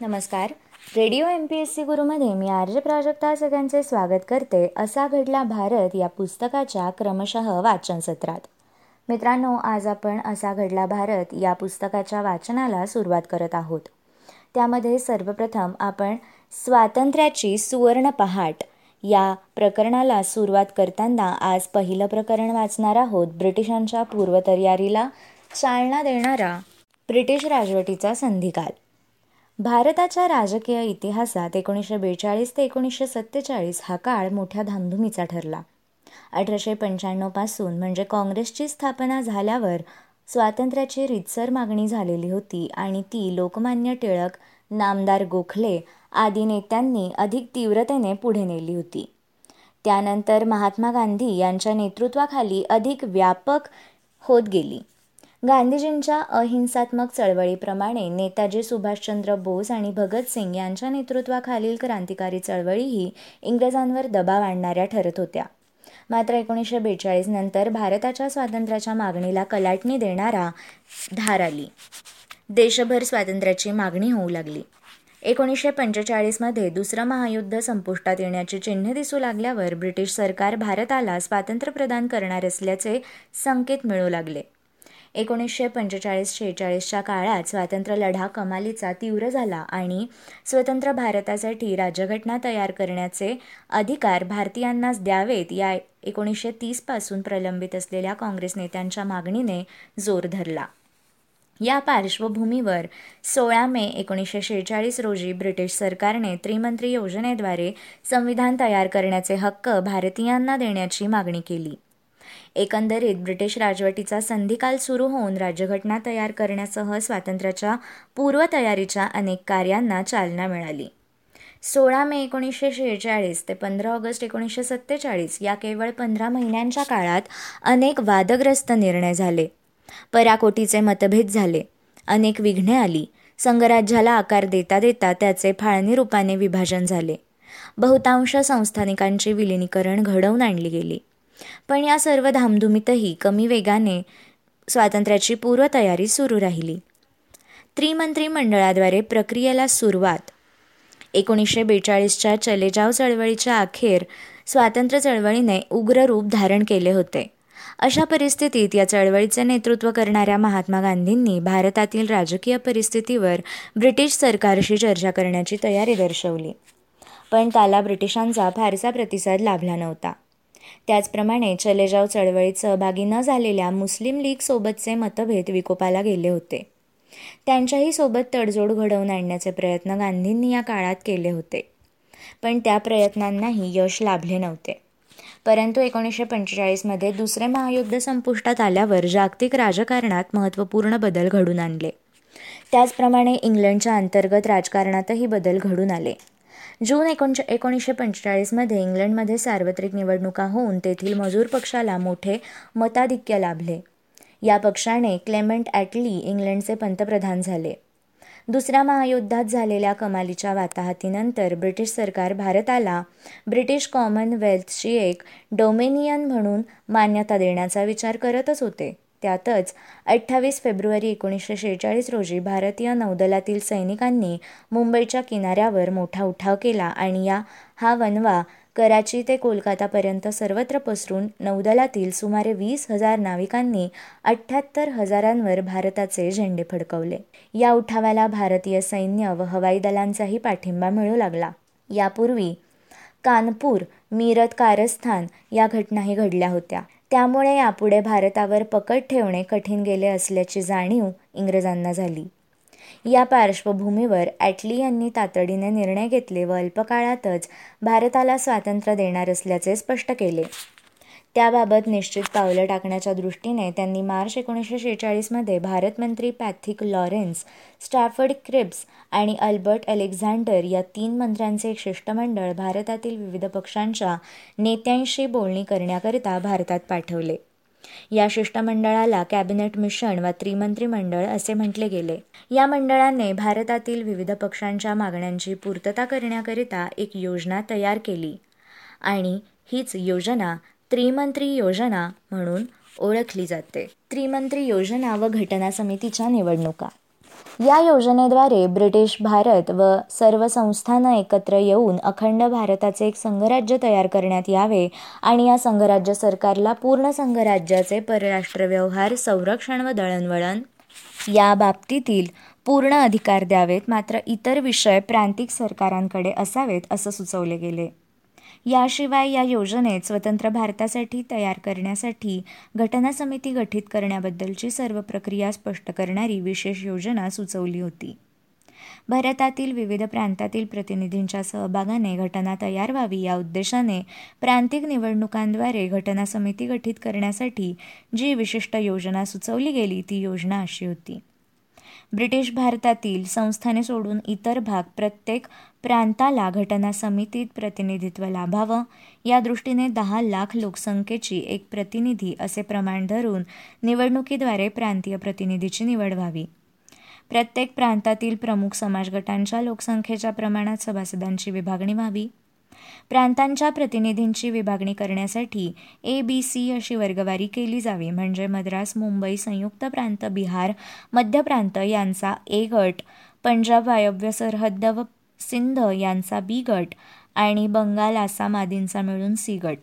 नमस्कार. Radio M P S C गुरुमध्ये मी आर्य प्राजक्ता सगळ्यांचे स्वागत करते. असा घडला भारत या पुस्तकाच्या क्रमशः वाचन सत्रात. मित्रांनो आज आपण असा घडला भारत या पुस्तकाच्या वाचनाला सुरुवात करत आहोत. त्यामध्ये सर्वप्रथम आपण स्वातंत्र्याची सुवर्ण पहाट या प्रकरणाला सुरुवात करताना आज पहिलं प्रकरण वाचणार आहोत. ब्रिटिशांच्या पूर्वतयारीला चालना देणारा ब्रिटिश राजवटीचा संधिकाल. भारताच्या राजकीय इतिहासात एकोणीसशे बेचाळीस ते एकोणीसशे सत्तेचाळीस हा काळ मोठ्या धामधुमीचा ठरला. अठराशे पंच्याण्णवपासून म्हणजे काँग्रेसची स्थापना झाल्यावर स्वातंत्र्याची रितसर मागणी झालेली होती आणि ती लोकमान्य टिळक नामदार गोखले आदी नेत्यांनी अधिक तीव्रतेने पुढे नेली होती. त्यानंतर महात्मा गांधी यांच्या नेतृत्वाखाली अधिक व्यापक होत गेली. गांधीजींच्या अहिंसात्मक चळवळीप्रमाणे नेताजी सुभाषचंद्र बोस आणि भगतसिंग यांच्या नेतृत्वाखालील क्रांतिकारी चळवळीही इंग्रजांवर दबाव आणणाऱ्या ठरत होत्या. मात्र एकोणीसशे बेचाळीस नंतर भारताच्या स्वातंत्र्याच्या मागणीला कलाटणी देणारा धार आली. देशभर स्वातंत्र्याची मागणी होऊ लागली. एकोणीसशे पंचेचाळीसमध्ये दुसरं महायुद्ध संपुष्टात येण्याची चिन्हे दिसू लागल्यावर ब्रिटिश सरकार भारताला स्वातंत्र्य प्रदान करणार असल्याचे संकेत मिळू लागले. एकोणीसशे पंचेचाळीस शेहेचाळीसच्या काळात स्वातंत्र्य लढा कमालीचा तीव्र झाला आणि स्वतंत्र भारतासाठी राज्यघटना तयार करण्याचे अधिकार भारतीयांनाच द्यावेत या एकोणीसशे तीसपासून प्रलंबित असलेल्या काँग्रेस नेत्यांच्या मागणीने जोर धरला. या पार्श्वभूमीवर सोळा मे एकोणीसशे शेहेचाळीस रोजी ब्रिटिश सरकारने त्रिमंत्री योजनेद्वारे संविधान तयार करण्याचे हक्क भारतीयांना देण्याची मागणी केली. एकंदरीत ब्रिटिश राजवटीचा संधिकाल सुरू होऊन राज्यघटना तयार करण्यासह स्वातंत्र्याच्या पूर्वतयारीच्या अनेक कार्यांना चालना मिळाली. सोळा मे एकोणीसशे शेहेचाळीस ते पंधरा ऑगस्ट एकोणीसशे सत्तेचाळीस या केवळ पंधरा महिन्यांच्या काळात अनेक वादग्रस्त निर्णय झाले. पराकोटीचे मतभेद झाले. अनेक विघ्ने आली. संघराज्याला आकार देता देता त्याचे फाळणी रूपाने विभाजन झाले. बहुतांश संस्थानिकांचे विलिनीकरण घडवून आणली गेली. पण या सर्व धामधुमीतही कमी वेगाने स्वातंत्र्याची पूर्वतयारी सुरू राहिली. त्रिमंत्री मंडळाद्वारे प्रक्रियेला सुरुवात. एकोणीसशे बेचाळीसच्या चलेजाव चळवळीच्या अखेर स्वातंत्र्य चळवळीने उग्र रूप धारण केले होते. अशा परिस्थितीत या चळवळीचे नेतृत्व करणाऱ्या महात्मा गांधींनी भारतातील राजकीय परिस्थितीवर ब्रिटिश सरकारशी चर्चा करण्याची तयारी दर्शवली. पण त्याला ब्रिटिशांचा फारसा प्रतिसाद लाभला नव्हता. त्याचप्रमाणे चलेजाव चळवळीत सहभागी न झालेल्या मुस्लिम लीगसोबतचे मतभेद विकोपाला गेले होते. त्यांच्याही सोबत तडजोड घडवून आणण्याचे प्रयत्न गांधींनी या काळात केले होते. पण त्या प्रयत्नांनाही यश लाभले नव्हते. परंतु एकोणीसशे पंचेचाळीसमध्ये दुसरे महायुद्ध संपुष्टात आल्यावर जागतिक राजकारणात महत्त्वपूर्ण बदल घडून आणले. त्याचप्रमाणे इंग्लंडच्या अंतर्गत राजकारणातही बदल घडून आले. जून एकोणशे एकोणीसशे पंचेचाळीसमध्ये इंग्लंडमध्ये सार्वत्रिक निवडणुका होऊन तेथील मजूर पक्षाला मोठे मताधिक्य लाभले. या पक्षाने क्लेमेंट ॲटली इंग्लंडचे पंतप्रधान झाले. दुसऱ्या महायुद्धात झालेल्या कमालीच्या वाताहतीनंतर ब्रिटिश सरकार भारताला ब्रिटिश कॉमनवेल्थची एक डोमेनियन म्हणून मान्यता देण्याचा विचार करतच होते. त्यातच अठ्ठावीस फेब्रुवारी एकोणीसशे शेहेचाळीस रोजी भारतीय नौदलातील सैनिकांनी मुंबईच्या किनाऱ्यावर मोठा उठाव केला आणि या हा वनवा कराची ते कोलकातापर्यंत सर्वत्र पसरून नौदलातील सुमारे वीस हजार नाविकांनी अठ्ठ्याहत्तर हजारांवर भारताचे झेंडे फडकवले. या उठावाला भारतीय सैन्य व हवाई दलांचाही पाठिंबा मिळू लागला. यापूर्वी कानपूर मीरत कारस्थान या घटनाही घडल्या होत्या. त्यामुळे यापुढे भारतावर पकड ठेवणे कठीण गेले असल्याची जाणीव इंग्रजांना झाली. या पार्श्वभूमीवर ॲटली यांनी तातडीने निर्णय घेतले व अल्पकाळातच भारताला स्वातंत्र्य देणार असल्याचे स्पष्ट केले. त्याबाबत निश्चित पावलं टाकण्याच्या दृष्टीने त्यांनी मार्च एकोणीसशे शेहेचाळीसमध्ये भारतमंत्री पॅथिक लॉरेन्स स्टॅफर्ड क्रिप्स आणि अल्बर्ट अलेक्झांडर या तीन मंत्र्यांचे एक शिष्टमंडळ भारतातील विविध पक्षांच्या नेत्यांशी बोलणी करण्याकरिता भारतात पाठवले. या शिष्टमंडळाला कॅबिनेट मिशन वा त्रिमंत्री मंडळ असे म्हटले गेले. या मंडळाने भारतातील विविध पक्षांच्या मागण्यांची पूर्तता करण्याकरिता एक योजना तयार केली आणि हीच योजना त्रिमंत्री योजना म्हणून ओळखली जाते. त्रिमंत्री योजना व घटना समितीच्या निवडणुका. या योजनेद्वारे ब्रिटिश भारत व सर्व संस्थानं एकत्र येऊन अखंड भारताचे एक संघराज्य तयार करण्यात यावे आणि या संघराज्य सरकारला पूर्ण संघराज्याचे परराष्ट्र व्यवहार संरक्षण व दळणवळण या बाबतीतील पूर्ण अधिकार द्यावेत मात्र इतर विषय प्रांतिक सरकारांकडे असावेत असं सुचवले गेले. याशिवाय या योजनेत स्वतंत्र भारतासाठी तयार करण्यासाठी घटना समिती गठीत करण्याबद्दलची सर्व प्रक्रिया स्पष्ट करणारी विशेष योजना सुचवली होती. भारतातील विविध प्रांतातील प्रतिनिधींच्या सहभागाने घटना तयार व्हावी या उद्देशाने प्रांतिक निवडणुकांद्वारे घटना समिती गठीत करण्यासाठी जी विशिष्ट योजना सुचवली गेली ती योजना अशी होती. ब्रिटिश भारतातील संस्थाने सोडून इतर भाग प्रत्येक प्रांताला घटना समितीत प्रतिनिधित्व लाभावं. या दृष्टीने दहा लाख लोकसंख्येची एक प्रतिनिधी असे प्रमाण धरून निवडणुकीद्वारे प्रांतीय प्रतिनिधीची निवड व्हावी. प्रत्येक प्रांतातील प्रमुख समाज गटांच्या लोकसंख्येच्या प्रमाणात सभासदांची विभागणी व्हावी. प्रांतांच्या प्रतिनिधींची विभागणी करण्यासाठी ए बी सी अशी वर्गवारी केली जावी. म्हणजे मद्रास मुंबई संयुक्त प्रांत बिहार मध्य प्रांत यांचा ए गट पंजाब वायव्य सरहद्द व सिंध यांचा बी गट आणि बंगाल आसाम आदींचा मिळून सी गट.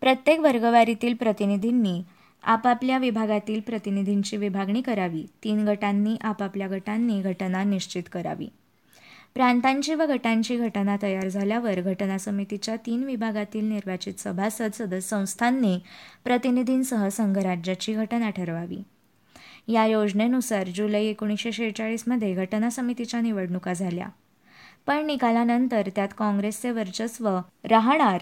प्रत्येक वर्गवारीतील प्रतिनिधींनी आपापल्या विभागातील प्रतिनिधींची विभागणी करावी. तीन गटांनी आपापल्या गटांनी घटना निश्चित करावी. प्रांतांची व गटांची घटना तयार झाल्यावर घटना समितीच्या तीन विभागातील निर्वाचित सभासद सदस्य संस्थांनी प्रतिनिधींसह संघराज्याची घटना ठरवावी. या योजनेनुसार जुलै एकोणीसशे शेहेचाळीसमध्ये घटना समितीच्या निवडणुका झाल्या. पण निकालानंतर त्यात काँग्रेसचे वर्चस्व राहणार.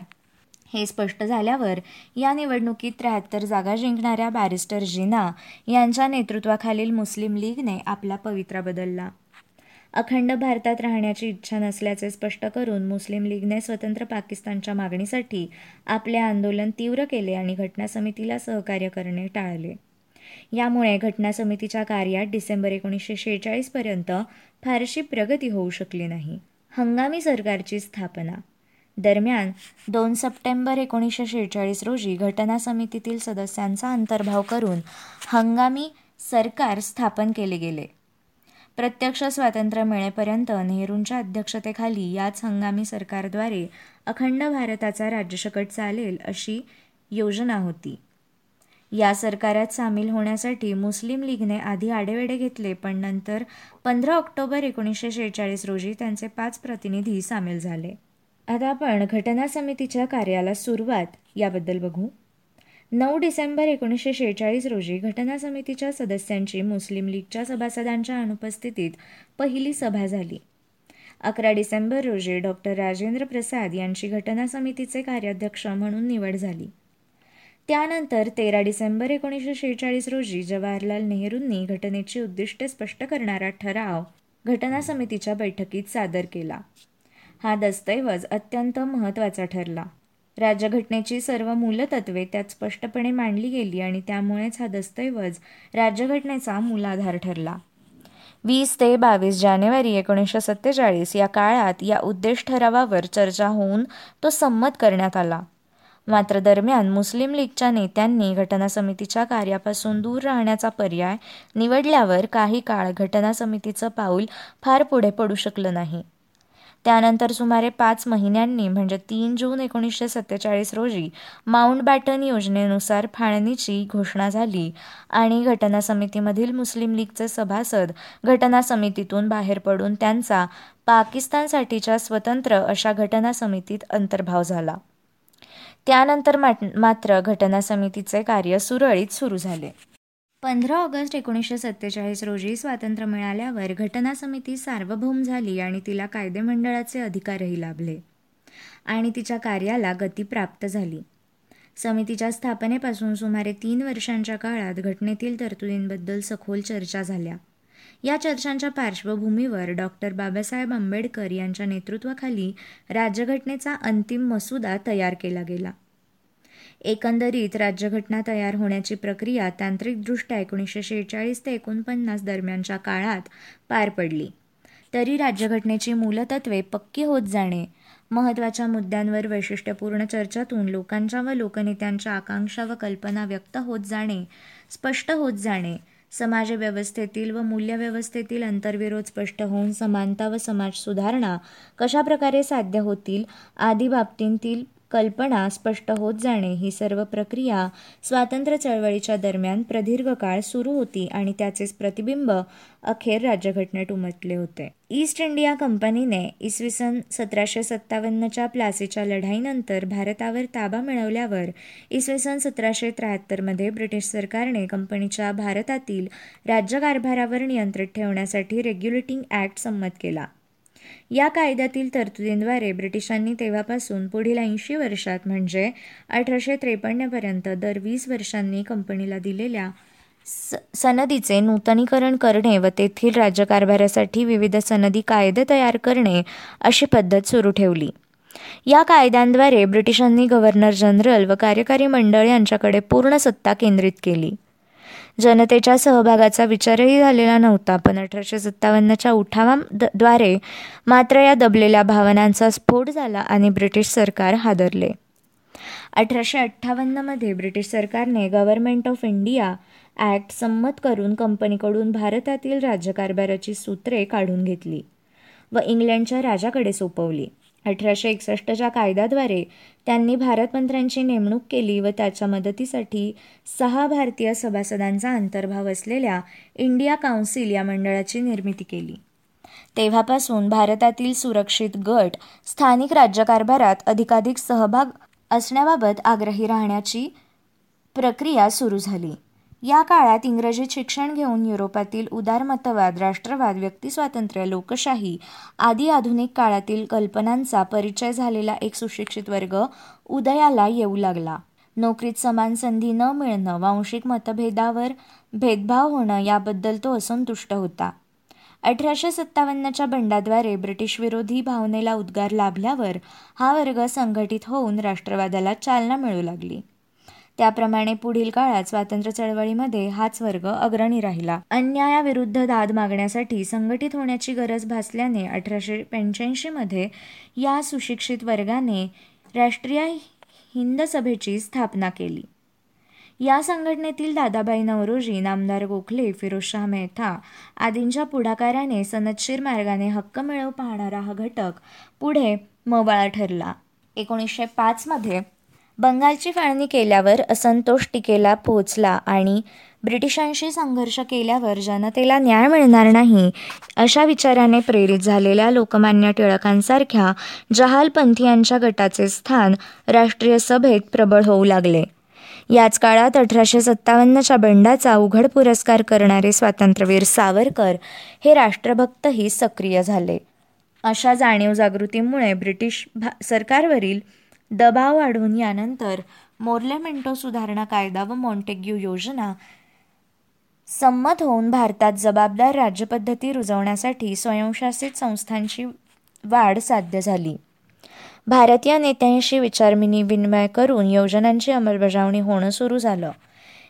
हे स्पष्ट झाल्यावर या निवडणुकीत त्र्याहत्तर जागा जिंकणाऱ्या बॅरिस्टर जिना यांच्या नेतृत्वाखालील मुस्लिम लीगने आपला पवित्रा बदलला. अखंड भारतात राहण्याची इच्छा नसल्याचे स्पष्ट करून मुस्लिम लीगने स्वतंत्र पाकिस्तानच्या मागणीसाठी आपले आंदोलन तीव्र केले आणि घटना समितीला सहकार्य करणे टाळले. यामुळे घटना समितीच्या कार्यात डिसेंबर एकोणीसशे शेहेचाळीसपर्यंत फारशी प्रगती होऊ शकली नाही. हंगामी सरकारची स्थापना. दरम्यान दोन सप्टेंबर एकोणीसशे शेहेचाळीस रोजी घटना समितीतील सदस्यांचा अंतर्भाव करून हंगामी सरकार स्थापन केले गेले. प्रत्यक्ष स्वातंत्र्य मिळेपर्यंत नेहरूंच्या अध्यक्षतेखाली याच हंगामी सरकारद्वारे अखंड भारताचा राज्यशकट चालेल अशी योजना होती. या सरकारात सामील होण्यासाठी मुस्लिम लीगने आधी आडेवेडे घेतले पण नंतर पंधरा ऑक्टोबर एकोणीसशे शेहेचाळीस रोजी त्यांचे पाच प्रतिनिधी सामील झाले. आता आपण घटना समितीच्या कार्याला सुरुवात याबद्दल बघू. नऊ डिसेंबर एकोणीसशे शेहेचाळीस रोजी घटना समितीच्या सदस्यांची मुस्लिम लीगच्या सभासदांच्या अनुपस्थितीत पहिली सभा झाली. अकरा डिसेंबर रोजी डॉक्टर राजेंद्र प्रसाद यांची घटना समितीचे कार्याध्यक्ष म्हणून निवड झाली. त्यानंतर तेरा डिसेंबर एकोणीसशे शेहेचाळीस रोजी जवाहरलाल नेहरूंनी घटनेची उद्दिष्टे स्पष्ट करणारा ठराव घटना समितीच्या बैठकीत सादर केला. हा दस्तऐवज अत्यंत महत्त्वाचा ठरला. राज्यघटनेची सर्व मूलतत्वे त्यात स्पष्टपणे मांडली गेली आणि त्यामुळेच हा दस्तऐवज राज्यघटनेचा मूलाधार ठरला. वीस ते बावीस जानेवारी एकोणीसशे सत्तेचाळीस या काळात या उद्देश ठरावावर चर्चा होऊन तो संमत करण्यात आला. मात्र दरम्यान मुस्लिम लीगच्या नेत्यांनी घटना समितीच्या कार्यापासून दूर राहण्याचा पर्याय निवडल्यावर काही काळ घटना समितीचं पाऊल फार पुढे पडू शकलं नाही. त्यानंतर सुमारे पाच महिन्यांनी म्हणजे तीन जून एकोणीसशे सत्तेचाळीस रोजी माउंट बॅटन योजनेनुसार फाळणीची घोषणा झाली आणि घटना समितीमधील मुस्लिम लीगचे सभासद घटना समितीतून बाहेर पडून त्यांचा पाकिस्तानसाठीच्या स्वतंत्र अशा घटना समितीत अंतर्भाव झाला. त्यानंतर मात्र घटना समितीचे कार्य सुरळीत सुरू झाले. पंधरा ऑगस्ट एकोणीसशे सत्तेचाळीस रोजी स्वातंत्र्य मिळाल्यावर घटना समिती सार्वभौम झाली आणि तिला कायदेमंडळाचे अधिकारही लाभले आणि तिच्या कार्याला गती प्राप्त झाली. समितीच्या स्थापनेपासून सुमारे तीन वर्षांच्या काळात घटनेतील तरतुदींबद्दल सखोल चर्चा झाल्या. या चर्चांच्या पार्श्वभूमीवर डॉक्टर बाबासाहेब आंबेडकर यांच्या नेतृत्वाखाली राज्यघटनेचा अंतिम मसुदा तयार केला गेला. एकंदरीत राज्यघटना तयार होण्याची प्रक्रिया तांत्रिकदृष्ट्या एकोणीसशे शेहेचाळीस ते एकोणपन्नास दरम्यानच्या काळात पार पडली. तरी राज्यघटनेची मूलतत्वे पक्की होत जाणे महत्त्वाच्या मुद्द्यांवर वैशिष्ट्यपूर्ण चर्चातून लोकांच्या व लोकनेत्यांच्या आकांक्षा व कल्पना व्यक्त होत जाणे स्पष्ट होत जाणे समाजव्यवस्थेतील व मूल्यव्यवस्थेतील अंतर्विरोध स्पष्ट होऊन समानता व समाज सुधारणा कशा प्रकारे साध्य होतील आदी बाबतींतील कल्पना स्पष्ट होत जाणे ही सर्व प्रक्रिया स्वातंत्र्य चळवळीच्या दरम्यान प्रदीर्घ काळ सुरू होती आणि त्याचेच प्रतिबिंब अखेर राज्यघटनेत उमटले होते. ईस्ट इंडिया कंपनीने इसवी सन सतराशे सत्तावन्नच्या प्लासीच्या लढाईनंतर भारतावर ताबा मिळवल्यावर इसवी सन सतराशे त्र्याहत्तरमध्ये ब्रिटिश सरकारने कंपनीच्या भारतातील राज्यकारभारावर नियंत्रित ठेवण्यासाठी रेग्युलेटिंग ॲक्ट संमत केला. या कायद्यातील तरतुदींद्वारे ब्रिटिशांनी तेव्हापासून पुढील ऐंशी वर्षात म्हणजे अठराशे त्रेपन्नपर्यंत दर वीस वर्षांनी कंपनीला दिलेल्या स सनदीचे नूतनीकरण करणे व तेथील राज्यकारभारासाठी विविध सनदी कायदे तयार करणे अशी पद्धत सुरू ठेवली. या कायद्यांद्वारे ब्रिटिशांनी गव्हर्नर जनरल व कार्यकारी मंडळ यांच्याकडे पूर्ण सत्ता केंद्रित केली. जनतेच्या सहभागाचा विचारही झालेला नव्हता. पण अठराशे सत्तावन्नच्या उठावाद्वारे मात्र या दबलेल्या भावनांचा स्फोट झाला आणि ब्रिटिश सरकार हादरले. अठराशे अठ्ठावन्नमध्ये ब्रिटिश सरकारने गव्हर्नमेंट ऑफ इंडिया ॲक्ट संमत करून कंपनीकडून भारतातील राज्यकारभाराची सूत्रे काढून घेतली व इंग्लंडच्या राजाकडे सोपवली. अठराशे एकसष्टच्या कायद्याद्वारे त्यांनी भारतमंत्र्यांची नेमणूक केली व त्याच्या मदतीसाठी सहा भारतीय सभासदांचा अंतर्भाव असलेल्या इंडिया काउन्सिल या मंडळाची निर्मिती केली. तेव्हापासून भारतातील सुरक्षित गट स्थानिक राज्यकारभारात अधिकाधिक सहभाग असण्याबाबत आग्रही राहण्याची प्रक्रिया सुरू झाली. या काळात इंग्रजीत शिक्षण घेऊन युरोपातील उदारमतवाद राष्ट्रवाद व्यक्तिस्वातंत्र्य लोकशाही आदी आधुनिक काळातील कल्पनांचा परिचय झालेला एक सुशिक्षित वर्ग उदयाला येऊ लागला. नोकरीत समान संधी न मिळणं वांशिक मतभेदावर भेदभाव होणं याबद्दल तो असंतुष्ट होता. अठराशे सत्तावन्नच्या बंडाद्वारे ब्रिटिश विरोधी भावनेला उद्गार लाभल्यावर हा वर्ग संघटित होऊन राष्ट्रवादाला चालना मिळू लागली. त्याप्रमाणे पुढील काळात स्वातंत्र्य चळवळीमध्ये हाच वर्ग अग्रणी राहिला. अन्यायाविरुद्ध दाद मागण्यासाठी संघटित होण्याची गरज भासल्याने अठराशे पंच्याऐंशीमध्ये या सुशिक्षित वर्गाने राष्ट्रीय हिंद सभेची स्थापना केली. या संघटनेतील दादाबाई नवरोजी नामदार गोखले फिरोजशाह मेहता आदींच्या पुढाकाराने सनदशीर मार्गाने हक्क मिळव पाहणारा हा घटक पुढे मवाळा ठरला. एकोणीसशे पाचमध्ये बंगालची फाळणी केल्यावर असंतोष टिकेला पोहोचला आणि ब्रिटिशांशी संघर्ष केल्यावर जनतेला न्याय मिळणार नाही अशा विचाराने प्रेरित झालेल्या लोकमान्य टिळकांसारख्या जहालपंथीयांच्या गटाचे स्थान राष्ट्रीय सभेत प्रबळ होऊ लागले. याच काळात अठराशे सत्तावन्नच्या बंडाचा उघड पुरस्कार करणारे स्वातंत्र्यवीर सावरकर हे राष्ट्रभक्तही सक्रिय झाले. अशा जाणीव जागृतीमुळे ब्रिटिश भा सरकारवरील दबाव वाढून यानंतर मोर्लेमेंटो सुधारणा कायदा व मॉन्टेग्यू योजना संमत होऊन भारतात जबाबदार राज्यपद्धती रुजवण्यासाठी स्वयंशासित संस्थांची वाढ साध्य झाली. भारतीय नेत्यांशी विचारविनिमय करून योजनांची अंमलबजावणी होणं सुरू झालं.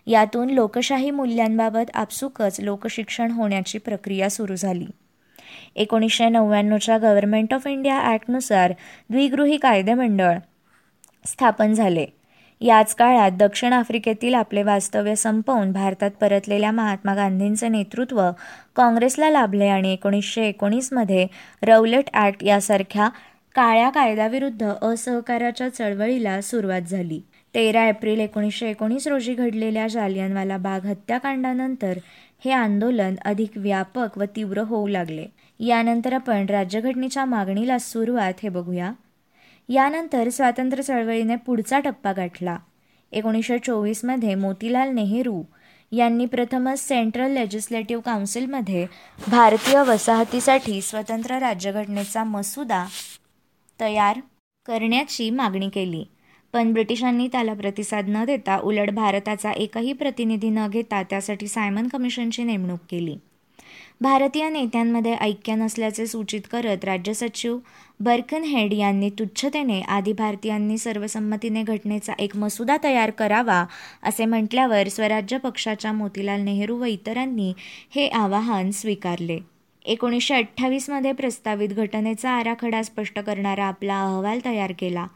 यातून लोकशाही मूल्यांबाबत आपसुकच लोकशिक्षण होण्याची प्रक्रिया सुरू झाली. एकोणीसशे नव्याण्णवच्या गव्हर्नमेंट ऑफ इंडिया ॲक्टनुसार द्विगृही कायदेमंडळ स्थापन झाले. याच काळात दक्षिण आफ्रिकेतील आपले वास्तव्य संपवून भारतात परतलेल्या महात्मा गांधींचे नेतृत्व काँग्रेसला लाभले आणि एकोणीसशे एकोणीसमध्ये रौलेट ॲक्ट यासारख्या काळ्या कायद्याविरुद्ध असहकाराच्या चळवळीला सुरुवात झाली. तेरा एप्रिल एकोणीसशे एकोणीस रोजी घडलेल्या जालियनवाला बाग हत्याकांडानंतर हे आंदोलन अधिक व्यापक व तीव्र होऊ लागले. यानंतर आपण राज्यघटनेच्या मागणीला सुरुवात हे बघूया. यानंतर स्वातंत्र्य चळवळीने पुढचा टप्पा गाठला. एकोणीसशे चोवीसमध्ये मोतीलाल नेहरू यांनी प्रथमच सेंट्रल लेजिस्लेटिव्ह काउन्सिलमध्ये भारतीय वसाहतीसाठी स्वतंत्र राज्यघटनेचा मसुदा तयार करण्याची मागणी केली. पण ब्रिटिशांनी त्याला प्रतिसाद न देता उलट भारताचा एकही प्रतिनिधी न घेता त्यासाठी सायमन कमिशनची नेमणूक केली. भारतीय नेत्यांमध्ये ऐक्य नसल्याचे सूचित करत राज्य सचिव बर्कनहेड यांनी तुच्छतेने आदी भारतीयांनी सर्वसंमतीने घटनेचा एक मसुदा तयार करावा असे म्हटल्यावर स्वराज्य पक्षाच्या मोतीलाल नेहरू व इतरांनी हे आवाहन स्वीकारले. एकोणीसशे अठ्ठावीसमध्ये प्रस्तावित घटनेचा आराखडा स्पष्ट करणारा आपला अहवाल तयार केला.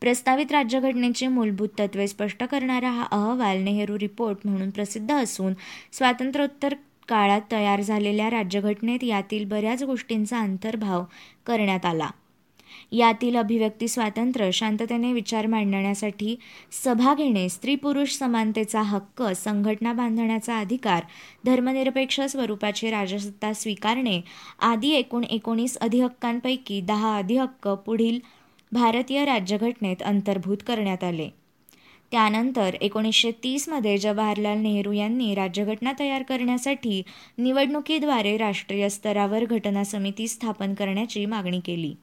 प्रस्तावित राज्यघटनेची मूलभूत तत्वे स्पष्ट करणारा हा अहवाल नेहरू रिपोर्ट म्हणून प्रसिद्ध असून स्वातंत्र्योत्तर काळात तयार झालेल्या राज्यघटनेत यातील बऱ्याच गोष्टींचा अंतर्भाव करण्यात आला. यातील अभिव्यक्ती स्वातंत्र्य शांततेने विचार मांडण्यासाठी सभा घेणे स्त्री पुरुष समानतेचा हक्क संघटना बांधण्याचा अधिकार धर्मनिरपेक्ष स्वरूपाची राजसत्ता स्वीकारणे आदी एकूण एकोणीस अधिहक्कांपैकी दहा अधिहक्क पुढील भारतीय राज्यघटनेत अंतर्भूत करण्यात आले. त्यानंतर एकोणीसशे तीसमध्ये जवाहरलाल नेहरू यांनी राज्यघटना तयार करण्यासाठी निवडणुकीद्वारे राष्ट्रीय स्तरावर घटना समिती स्थापन करण्याची मागणी केली.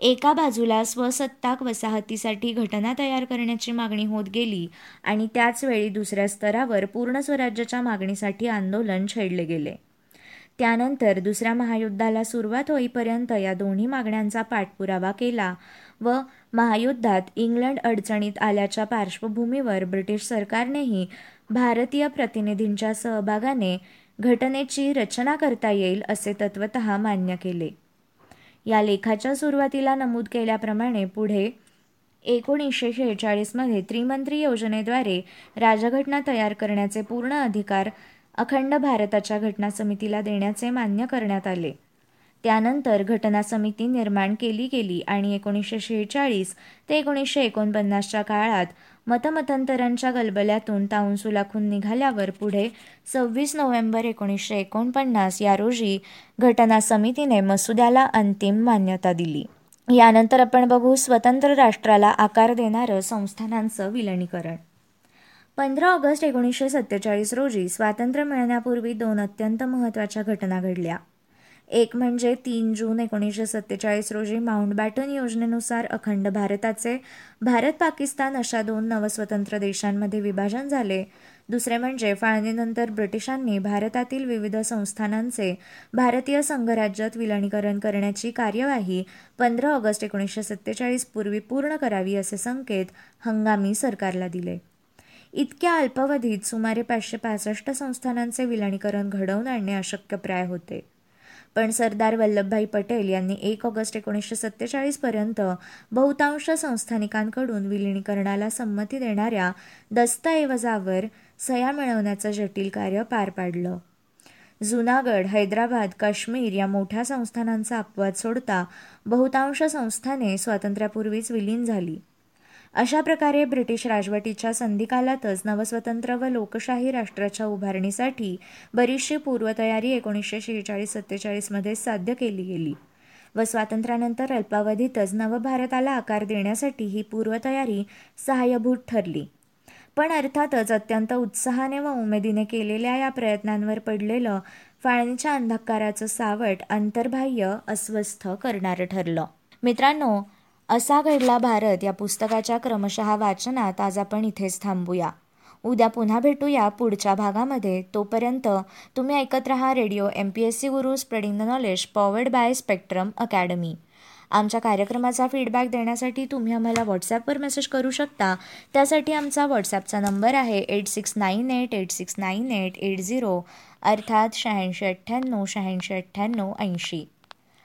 एका बाजूला स्वसत्ताक वसाहतीसाठी घटना तयार करण्याची मागणी होत गेली आणि त्याचवेळी दुसऱ्या स्तरावर पूर्ण स्वराज्याच्या मागणीसाठी आंदोलन छेडले गेले. त्यानंतर दुसऱ्या महायुद्धाला सुरुवात होईपर्यंत या दोन्ही मागण्यांचा पाठपुरावा केला व महायुद्धात इंग्लंड अडचणीत आल्याच्या पार्श्वभूमीवर ब्रिटिश सरकारनेही भारतीय प्रतिनिधींच्या सहभागाने घटनेची रचना करता येईल असे तत्वत मान्य केले. या लेखाच्या सुरुवातीला नमूद केल्याप्रमाणे पुढे एकोणीसशे शेहेचाळीसमध्ये त्रिमंत्री योजनेद्वारे राजघटना तयार करण्याचे पूर्ण अधिकार अखंड भारताच्या घटना समितीला देण्याचे मान्य करण्यात आले. त्यानंतर घटना समिती निर्माण केली गेली आणि एकोणीसशे शेहेचाळीस ते एकोणीसशे एकोणपन्नासच्या काळात मतमतांतरांच्या गलबल्यातून ताउंसुलाखून निघाल्यावर पुढे सव्वीस नोव्हेंबर एकोणीसशे एकोणपन्नास या रोजी घटना समितीने मसुद्याला अंतिम मान्यता दिली. यानंतर आपण बघू स्वतंत्र राष्ट्राला आकार देणारं संस्थानांचं विलनीकरण. पंधरा ऑगस्ट एकोणीसशे सत्तेचाळीस रोजी स्वातंत्र्य मिळण्यापूर्वी दोन अत्यंत महत्त्वाच्या घटना घडल्या. एक म्हणजे तीन जून एकोणीसशे सत्तेचाळीस रोजी माउंटबॅटन योजनेनुसार अखंड भारताचे भारत पाकिस्तान अशा दोन नवस्वतंत्र देशांमध्ये विभाजन झाले. दुसरे म्हणजे फाळणीनंतर ब्रिटिशांनी भारतातील विविध संस्थानांचे भारतीय संघराज्यात विलनीकरण करण्याची कार्यवाही पंधरा ऑगस्ट एकोणीसशे सत्तेचाळीस पूर्वी पूर्ण करावी असे संकेत हंगामी सरकारला दिले. इतक्या अल्पावधीत सुमारे पाचशे पासष्ट संस्थानांचे विलनीकरण घडवून आणणे अशक्यप्राय होते. पण सरदार वल्लभभाई पटेल यांनी एक ऑगस्ट एकोणीसशे सत्तेचाळीसपर्यंत बहुतांश संस्थानिकांकडून विलिनीकरणाला संमती देणाऱ्या दस्तऐवजावर सया मिळवण्याचं जटिल कार्य पार पाडलं. जुनागड हैदराबाद काश्मीर या मोठ्या संस्थानांचा अपवाद सोडता बहुतांश संस्थाने स्वातंत्र्यापूर्वीच विलीन झाली. अशा प्रकारे ब्रिटिश राजवटीच्या संधिकालातच नवस्वतंत्र व लोकशाही राष्ट्राच्या उभारणीसाठी बरीचशी पूर्वतयारी एकोणीसशे शेहेचाळीस सत्तेचाळीसमध्ये साध्य केली गेली. व स्वातंत्र्यानंतर अल्पावधीतच नवभारताला आकार देण्यासाठी ही पूर्वतयारी सहाय्यभूत ठरली. पण अर्थातच अत्यंत उत्साहाने व उमेदीने केलेल्या या प्रयत्नांवर पडलेलं फाळणीच्या अंधकाराचं सावट अंतर्बाह्य अस्वस्थ करणारं ठरलं. मित्रांनो असा घडला भारत. या पुस्तकाच्या क्रमशः वाचनात आज आपण इथेच थांबूया. उद्या पुन्हा भेटूया पुढच्या भागामध्ये. तोपर्यंत तुम्ही ऐकत रहा radio M P S C Guru spreading the knowledge powered by Spectrum Academy आमच्या कार्यक्रमाचा फीडबॅक देण्यासाठी तुम्ही आम्हाला व्हॉट्सॲपवर मेसेज करू शकता. त्यासाठी आमचा व्हॉट्सॲपचा नंबर आहे eight six nine eight eight six nine eight eight zero अर्थात शहाऐंशी अठ्ठ्याण्णव शहाऐंशी अठ्ठ्याण्णव ऐंशी.